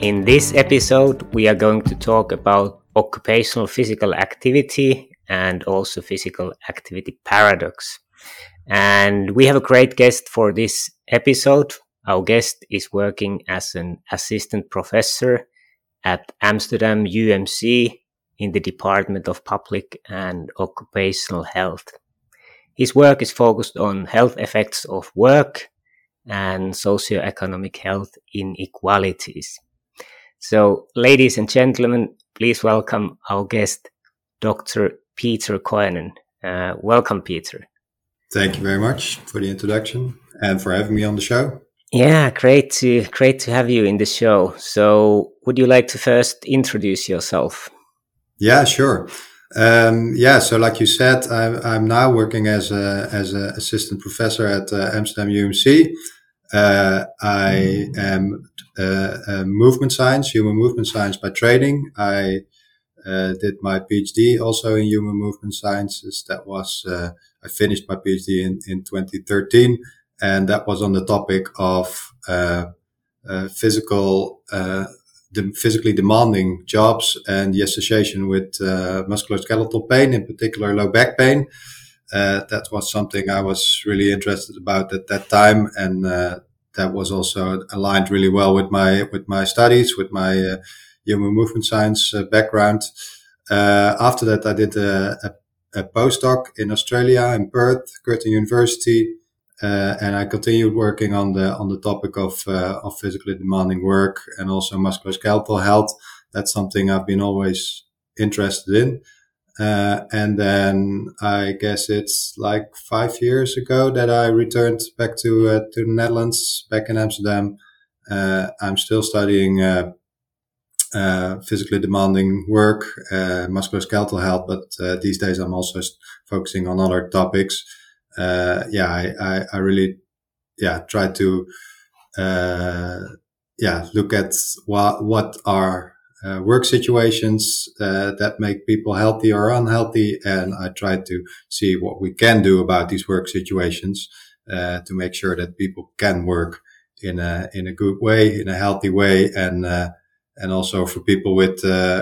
In this episode, we are going to talk about occupational physical activity and also physical activity paradox. And we have a great guest for this episode. Our guest is working as an assistant professor at Amsterdam UMC in the Department of Public and Occupational Health. His work is focused on health effects of work and socioeconomic health inequalities. So, ladies and gentlemen, please welcome our guest, Dr. Peter Coenen. Uh, welcome, Peter. Thank you very much for the introduction and for having me on the show. Yeah, great to great to have you in the show. So, would you like to first introduce yourself? Yeah, sure. Um, yeah, so like you said, I'm, I'm now working as a as an assistant professor at uh, Amsterdam UMC. Uh, I am uh, uh, movement science, human movement science by training. I uh, did my PhD also in human movement sciences. That was I finished my PhD in in 2013 and that was on the topic of uh, uh, physical, uh, the physically demanding jobs and the association with uh, musculoskeletal pain, in particular low back pain. Uh, that was something I was really interested about at that time, and uh, that was also aligned really well with my with my studies, with my human movement science background. after that, I did a, a, a postdoc in Australia in Perth, Curtin University, uh, and I continued working on the on the topic of uh, of physically demanding work and also musculoskeletal health. That's something I've been always interested in. Uh, and then I guess it's like five years ago that I returned back to uh, to the Netherlands, back in Amsterdam. Uh, I'm still studying uh, physically demanding work, musculoskeletal health, but these days I'm also focusing on other topics uh, yeah, I, I, I, really, yeah, try to, uh, yeah, look at what, what are uh, work situations uh, that make people healthy or unhealthy. And I try to see what we can do about these work situations, uh, to make sure that people can work in a, in a good way, in a healthy way. And, uh, and also for people with,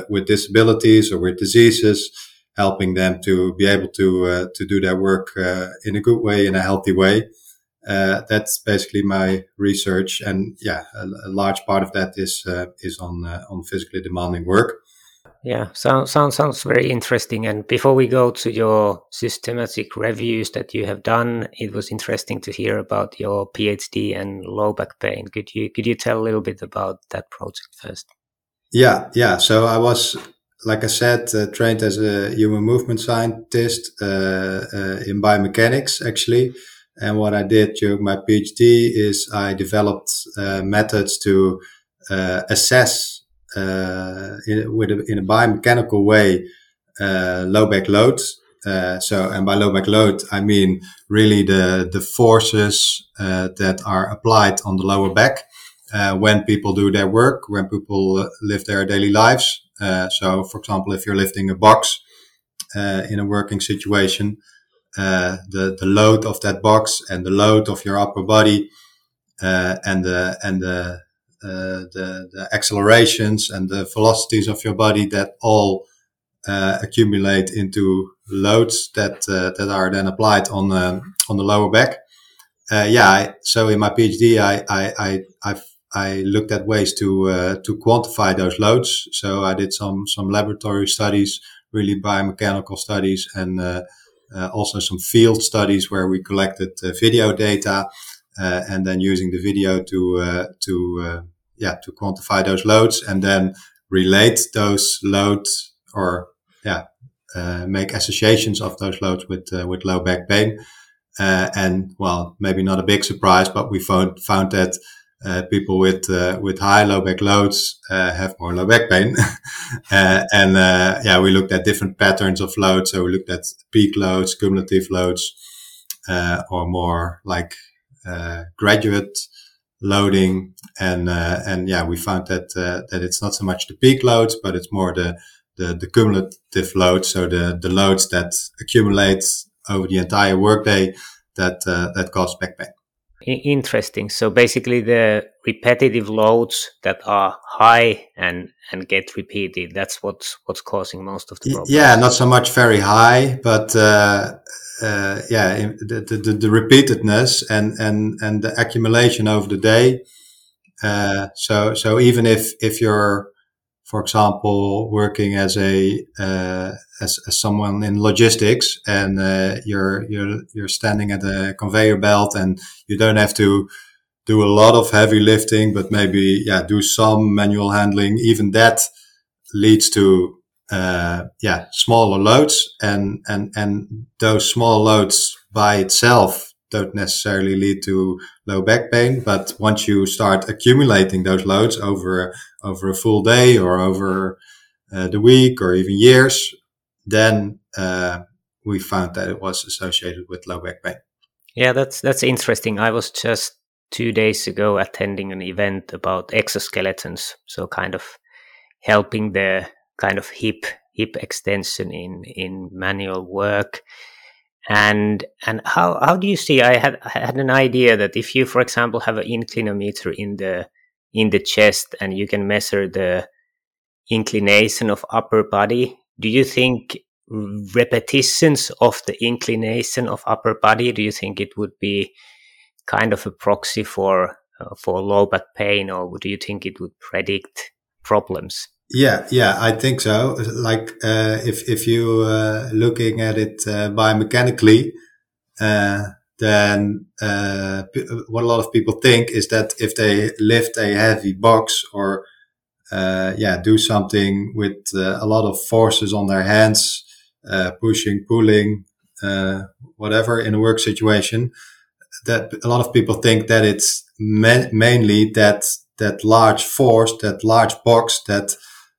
with disabilities or with diseases, helping them to be able to uh, to do their work uh, in a good way, in a healthy way. Uh, that's basically my research, and yeah, a, a large part of that is uh, is on uh, on physically demanding work. Yeah, sounds sounds sounds very interesting. And before we go to your systematic reviews that you have done, it was interesting to hear about your PhD and low back pain. Could you could you tell a little bit about that project first? Yeah, yeah. So I was like I said, uh, trained as a human movement scientist uh, uh, in biomechanics, actually. And what I did during my PhD is I developed uh, methods to uh, assess in, with a, in a biomechanical way low back loads. so, and by low back load, I mean really the the forces that are applied on the lower back when people do their work, when people live their daily lives, uh, so, for example, if you're lifting a box uh, in a working situation, uh, the the load of that box and the load of your upper body uh, and the and the, uh, the the accelerations and the velocities of your body that all accumulate into loads that that are then applied on the on the lower back. yeah, I, so in my PhD, I I I I've I looked at ways to uh, to quantify those loads. So I did some some laboratory studies, really biomechanical studies, and uh, uh, also some field studies where we collected uh, video data, uh, and then using the video to uh, to yeah to quantify those loads, and then relate those loads or yeah make associations of those loads with with low back pain. and well, maybe not a big surprise, but we found found that uh, people with uh, with high low back loads uh, have more low back pain. uh, and uh, yeah, we looked at different patterns of loads. So we looked at peak loads, cumulative loads, uh, or more like uh, graduate loading. And uh, and yeah, we found that that it's not so much the peak loads, but it's more the the, the cumulative loads. So the the loads that accumulate over the entire workday that that cause back pain. Interesting. So basically, the repetitive loads that are high and and get repeated. That's what's what's causing most of the problems. Yeah, not so much very high, but uh, uh, yeah, the, the, the repeatedness and and and the accumulation over the day. Uh, so so even if if you're for example, working as a uh, as, as, someone in logistics, and uh, you're you're you're standing at a conveyor belt, and you don't have to do a lot of heavy lifting, but maybe yeah, do some manual handling. Even that leads to uh, yeah smaller loads, and and and those small loads by itself don't necessarily lead to low back pain. But once you start accumulating those loads over over a full day or over uh, the week or even years, then uh, we found that it was associated with low back pain. Yeah, that's that's interesting. I was just two days ago attending an event about exoskeletons, so kind of helping the kind of hip hip extension in in manual work and and how how do you see i had I had an idea that if you for example have an inclinometer in the in the chest and you can measure the inclination of upper body do you think repetitions of the inclination of upper body do you think it would be kind of a proxy for uh, for low back pain or do you think it would predict problems yeah, yeah, I think so. Like uh, if if you uh, looking at it uh, biomechanically, uh, then uh, what a lot of people think is that if they lift a heavy box or uh, yeah do something with a lot of forces on their hands, pushing, pulling, whatever in a work situation, that a lot of people think that it's ma- mainly that that large force, that large box that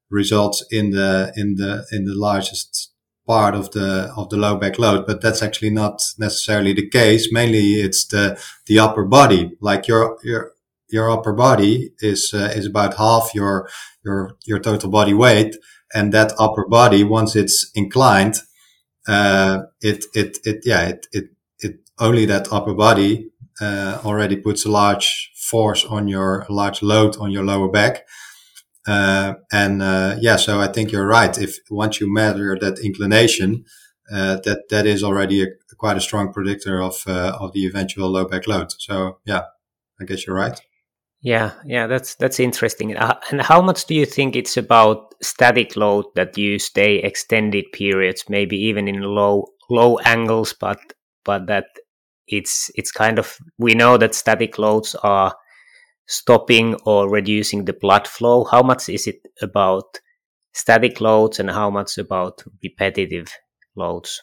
results in the in the in the largest part of the of the low back load but that's actually not necessarily the case. Mainly it's the the upper body. Like your your your upper body is uh, is about half your your your total body weight and that upper body once it's inclined uh, it it it yeah it it, it only that upper body uh, already puts a large force on your large load on your lower back uh, and uh, yeah, so I think you're right. If once you measure that inclination, uh, that that is already a, quite a strong predictor of uh, of the eventual low back load. So yeah, I guess you're right. Yeah, yeah, that's that's interesting. Uh, and how much do you think it's about static load that you stay extended periods, maybe even in low low angles, but but that it's it's kind of we know that static loads are stopping or reducing the blood flow? How much is it about static loads and how much about repetitive loads?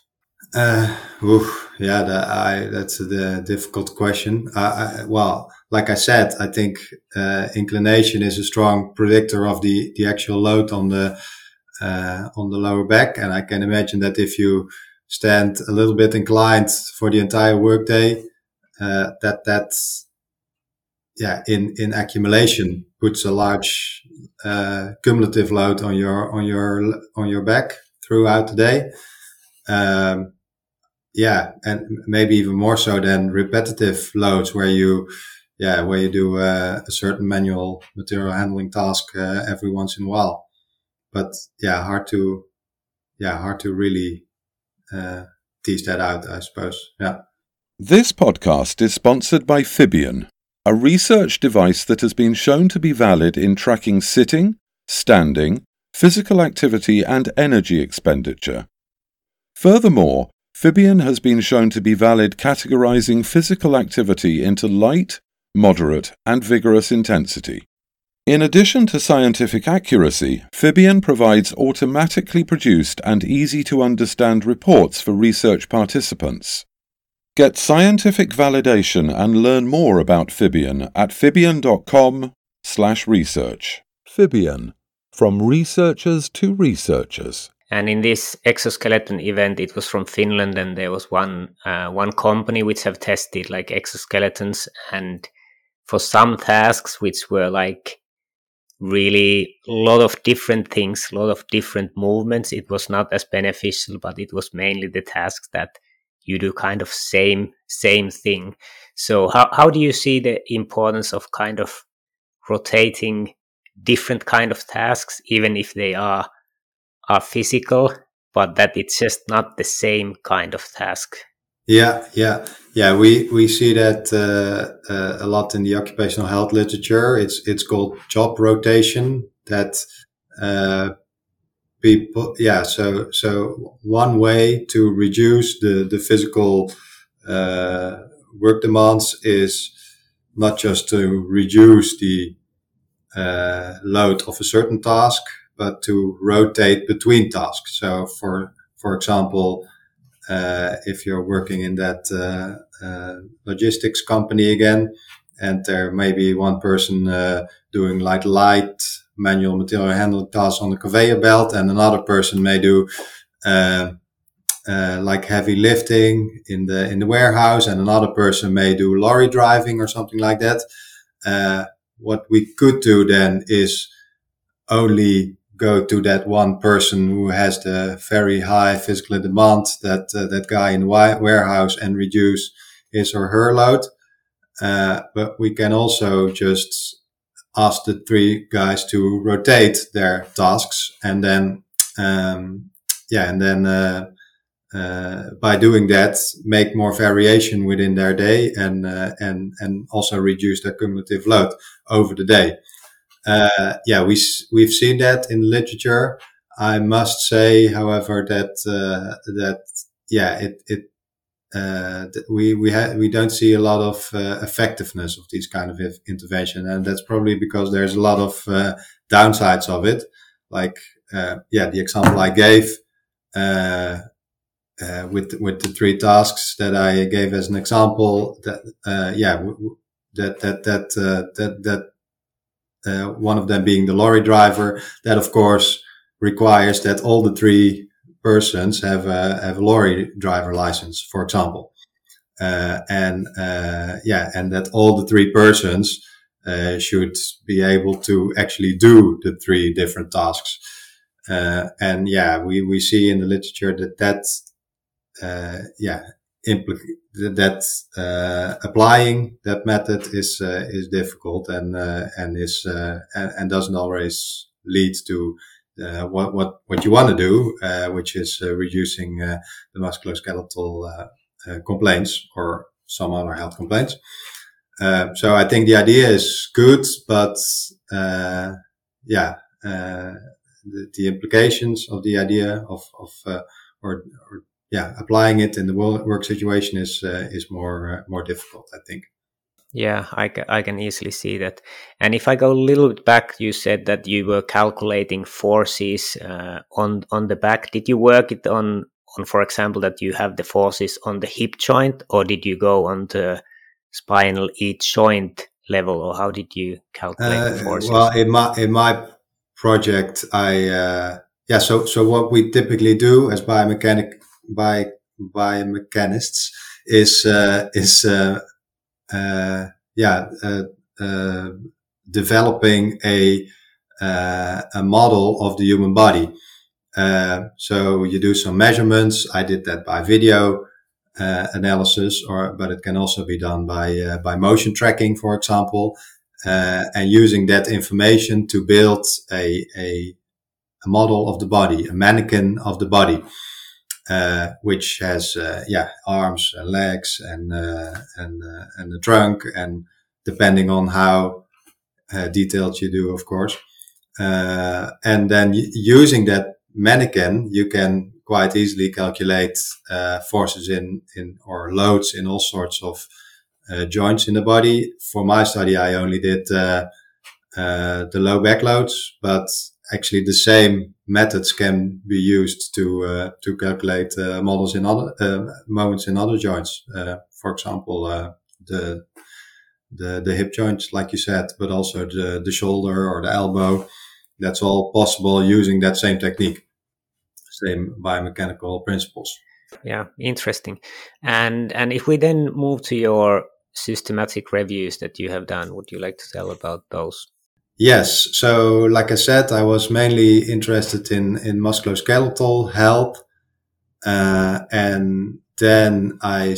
Uh, oof, yeah, that, I, that's the difficult question. I, well, like I said, I think uh, inclination is a strong predictor of the, the actual load on the uh, on the lower back, and I can imagine that if you stand a little bit inclined for the entire workday, uh, that that's yeah, in, in accumulation puts a large uh, cumulative load on your on your on your back throughout the day. Um, yeah, and maybe even more so than repetitive loads where you yeah where you do uh, a certain manual material handling task uh, every once in a while. But yeah, hard to yeah hard to really uh, tease that out, I suppose. Yeah. This podcast is sponsored by Fibion a research device that has been shown to be valid in tracking sitting, standing, physical activity, and energy expenditure. Furthermore, Fibion has been shown to be valid categorizing physical activity into light, moderate, and vigorous intensity. In addition to scientific accuracy, Fibion provides automatically produced and easy to understand reports for research participants. Get scientific validation and learn more about Fibion at fibion.com/research. Fibion from researchers to researchers. And in this exoskeleton event, it was from Finland, and there was one uh, one company which have tested like exoskeletons, and for some tasks which were like really a lot of different things, a lot of different movements, it was not as beneficial, but it was mainly the tasks that you do kind of same same thing. So how how do you see the importance of kind of rotating different kind of tasks, even if they are are physical, but that it's just not the same kind of task. Yeah, yeah, yeah. We we see that uh, uh, a lot in the occupational health literature. It's it's called job rotation. That uh, people, yeah. So so one way to reduce the the physical uh, work demands is not just to reduce the uh, load of a certain task, but to rotate between tasks. So for, for example, uh, if you're working in that uh, uh, logistics company again, and there may be one person uh, doing like light manual material handling tasks on the conveyor belt, and another person may do uh, uh, like heavy lifting in the in the warehouse, and another person may do lorry driving or something like that. what we could do then is only go to that one person who has the very high physical demand, that uh, that guy in the warehouse, and reduce his or her load. Uh, but we can also just ask the three guys to rotate their tasks, and then um, yeah, and then uh, uh by doing that, make more variation within their day, and uh, and and also reduce their cumulative load over the day. Uh, yeah, we we've seen that in literature. I must say, however, that uh, that yeah, it it uh, we we ha- we don't see a lot of uh, effectiveness of these kind of intervention, and that's probably because there's a lot of uh, downsides of it. Like uh, yeah, the example I gave with with the three tasks that I gave as an example. That yeah, that that that that that uh, one of them being the lorry driver. That, of course, requires that all the three persons have a, have a lorry driver license, for example. Uh, and uh, yeah, and that all the three persons uh, should be able to actually do the three different tasks. Uh, and yeah, we, we see in the literature that that, uh, yeah, impl- that uh, applying that method is is difficult and and is and, and, doesn't always lead to uh, what what what you want to do, uh, which is reducing the musculoskeletal complaints or some other health complaints. so I think the idea is good, but yeah, the, the, implications of the idea of of or, or yeah, applying it in the work situation is uh, is more uh, more difficult, I think. Yeah, I, I can easily see that. And if I go a little bit back, you said that you were calculating forces uh, on on the back. Did you work it on on, for example, that you have the forces on the hip joint, or did you go on the spinal each joint level, or how did you calculate uh, the forces? Well, in my in my project, I uh, yeah. So so what we typically do as biomechanic by biomechanists is uh, is uh, uh, yeah uh, uh, developing a uh, a model of the human body. so you do some measurements. I did that by video analysis, or but it can also be done by by motion tracking, for example, Uh, and using that information to build a a model of the body, a mannequin of the body uh, which has uh, yeah arms and legs and uh, and uh, and a trunk and depending on how uh, detailed you do, of course. Uh, and then using that mannequin, you can quite easily calculate forces in in or loads in all sorts of joints in the body. For my study, I only did the low back loads, but actually the same methods can be used to uh, to calculate uh, models in other uh, moments in other joints. Uh, for example, uh, the the the hip joints, like you said, but also the the shoulder or the elbow. that's all possible using that same technique, same biomechanical principles. Yeah, interesting. And and if we then move to your systematic reviews that you have done, would you like to tell about those? Yes. So, like I said, I was mainly interested in in musculoskeletal health, uh, and then I,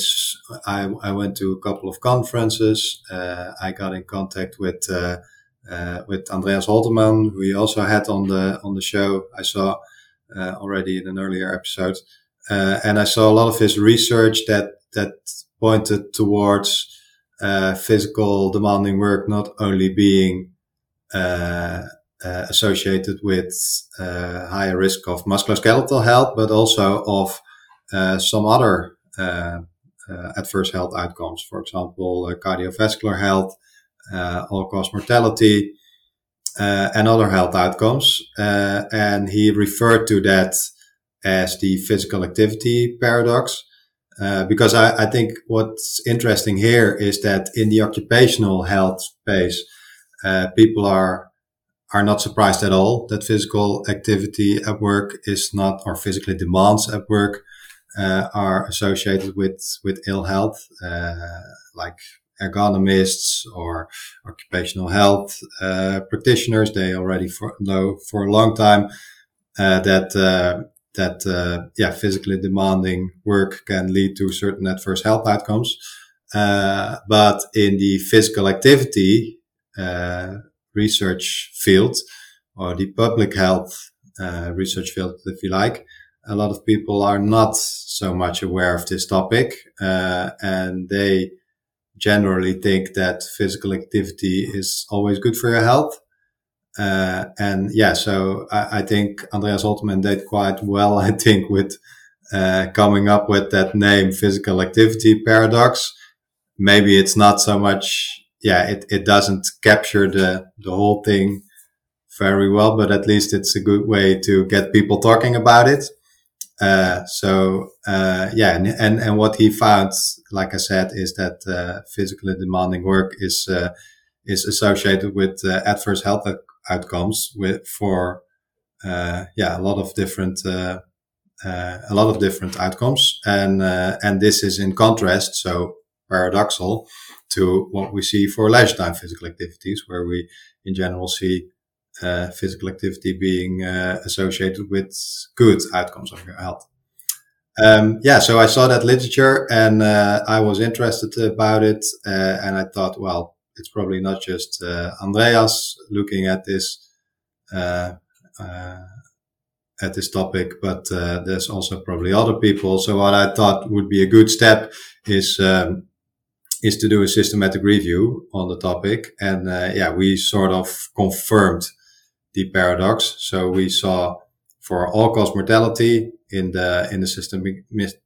I, I went to a couple of conferences. Uh, I got in contact with uh, uh with Andreas Holtermann, who we also had on the on the show. I saw uh, already in an earlier episode, uh, and I saw a lot of his research that that pointed towards physical demanding work not only being associated with uh, higher risk of musculoskeletal health, but also of some other adverse health outcomes. For example, cardiovascular health, all-cause mortality, uh, and other health outcomes. Uh, and he referred to that as the physical activity paradox. Uh, because I, I, think what's interesting here is that in the occupational health space, uh, people are are not surprised at all that physical activity at work is not or physically demands at work uh, are associated with with ill health, uh, like ergonomists or occupational health uh, practitioners. They already for, know for a long time uh, that that yeah physically demanding work can lead to certain adverse health outcomes. but in the physical activity uh, research field or the public health uh, research field, if you like, a lot of people are not so much aware of this topic, uh, and they generally think that physical activity is always good for your health. Uh, and yeah, so I, I, think Andreas Holtermann did quite well, I think, with uh, coming up with that name, physical activity paradox. Maybe it's not so much yeah, it, it doesn't capture the, the whole thing very well, but at least it's a good way to get people talking about it. Uh, so, uh, yeah, and, and, and, what he found, like I said, is that, uh, physically demanding work is, uh, is associated with uh, adverse health outcomes with, for, uh, yeah, a lot of different, a lot of different outcomes. And, and this is in contrast. So paradoxal to what we see for leisure time physical activities, where we in general see uh, physical activity being uh, associated with good outcomes of your health. Um, yeah, so I saw that literature and uh, I was interested about it, uh, and I thought, well, it's probably not just uh, Andreas looking at this uh, at this topic, but there's also probably other people. So what I thought would be a good step is um, is to do a systematic review on the topic. And uh, yeah, we sort of confirmed the paradox. So we saw for all cause mortality in the in the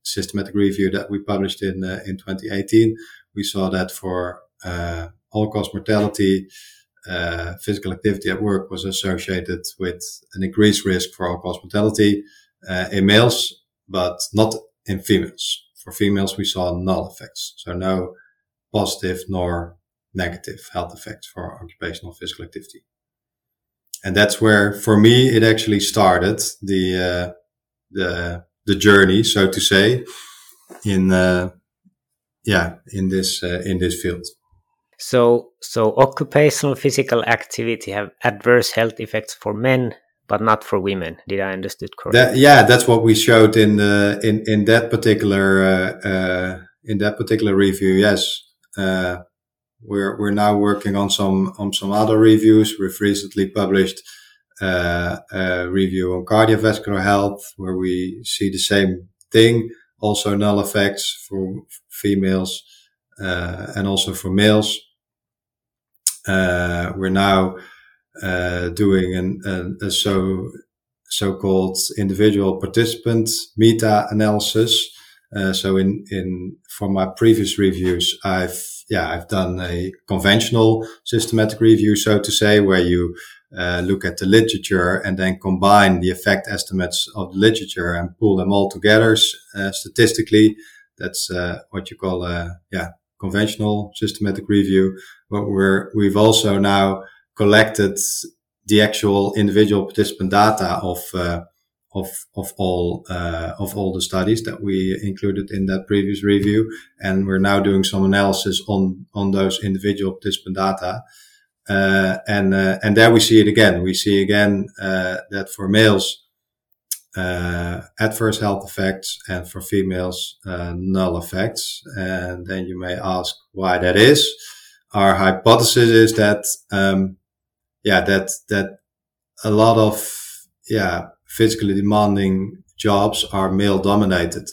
systematic review that we published in uh, in 2018, we saw that for uh, all cause mortality, uh, physical activity at work was associated with an increased risk for all cause mortality uh, in males, but not in females. For females, we saw null effects. So no positive nor negative health effects for occupational physical activity. And that's where, for me, it actually started the uh, the the journey, so to say, in uh, yeah in this uh, in this field. So, so occupational physical activity have adverse health effects for men, but not for women. Did I understood correctly? That, yeah, that's what we showed in the in in that particular uh, uh, in that particular review. Yes, uh, we're we're now working on some on some other reviews. We've recently published uh, a review on cardiovascular health, where we see the same thing. Also, null effects for females uh, and also for males. Uh, we're now uh, doing an, an, a so so-called individual participant meta-analysis uh, so in, in, for my previous reviews, I've, yeah, I've done a conventional systematic review, so to say, where you uh, look at the literature and then combine the effect estimates of the literature and pull them all together uh, statistically. That's uh, what you call a yeah conventional systematic review. But we're we've also now collected the actual individual participant data of uh, of of all uh, of all the studies that we included in that previous review, and we're now doing some analysis on on those individual participant data. Uh, and uh, and there we see it again. We see again uh, that for males, uh, adverse health effects, and for females, uh, null effects. And then you may ask why that is. Our hypothesis is that, um, yeah, that that a lot of yeah physically demanding jobs are male dominated.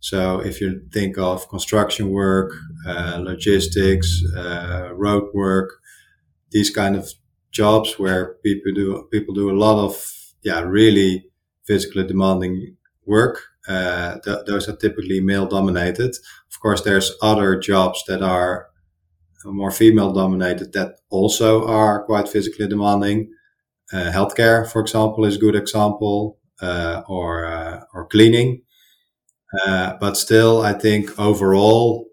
So if you think of construction work, uh, logistics, uh, road work, these kind of jobs where people do people do a lot of yeah really physically demanding work. Uh, th- those are typically male dominated. Of course, there's other jobs that are more female dominated that also are quite physically demanding. Uh, healthcare, for example, is a good example, uh, or uh, or cleaning. Uh, but still, I think overall,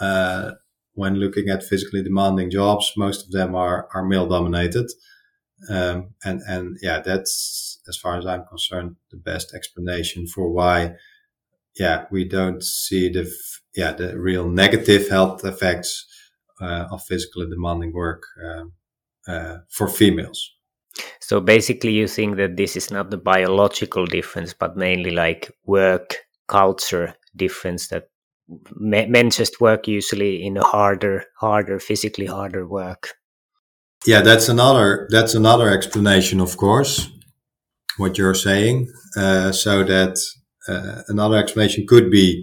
uh, when looking at physically demanding jobs, most of them are are male dominated. Um, and and yeah, that's as far as I'm concerned the best explanation for why, yeah, we don't see the f- yeah the real negative health effects uh, of physically demanding work for females. So basically, you think that this is not the biological difference, but mainly like work culture difference that men just work usually in a harder, harder, physically harder work. Yeah, that's another that's another explanation, of course, what you're saying. Uh, so that uh, another explanation could be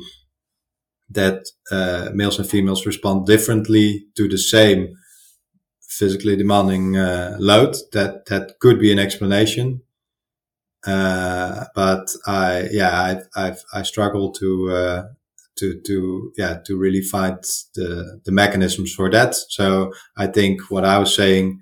that uh, males and females respond differently to the same physically demanding uh, load. That that could be an explanation. Uh, but I, yeah, I've, I've, I struggle to, uh, to, to, yeah, to really find the, the mechanisms for that. So I think what I was saying,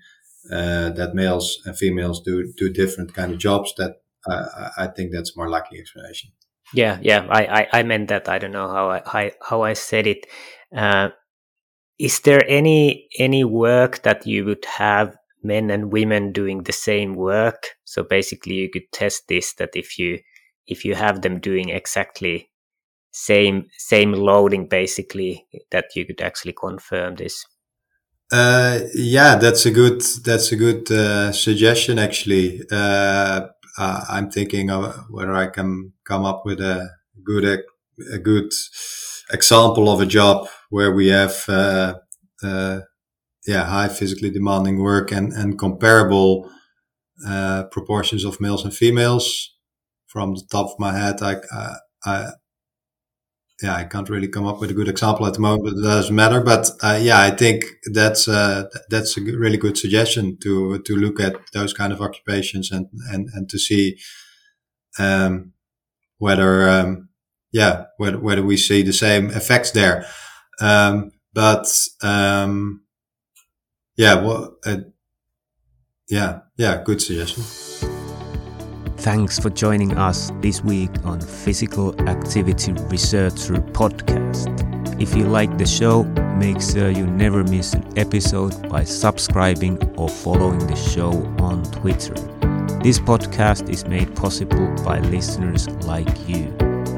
uh, that males and females do, do different kind of jobs that, uh, I think that's more likely explanation. Yeah. Yeah. I, I, I meant that. I don't know how I, how, how I said it. Is there any any work that you would have men and women doing the same work? So basically you could test this that if you if you have them doing exactly same same loading basically that you could actually confirm this. Uh, yeah that's a good that's a good uh, suggestion actually. Uh, i'm thinking of whether i can come up with a good a good example of a job where we have uh, uh, yeah high physically demanding work and and comparable uh, proportions of males and females. From the top of my head, I, I, I yeah, I can't really come up with a good example at the moment, but it doesn't matter. But uh, yeah, I think that's uh, that's a really good suggestion to to look at those kind of occupations and and and to see um, whether um, yeah whether whether we see the same effects there. Um, but um, yeah, well, uh, yeah, yeah, good suggestion. Thanks for joining us this week on Physical Activity Researcher Podcast. If you like the show, make sure you never miss an episode by subscribing or following the show on Twitter. This podcast is made possible by listeners like you.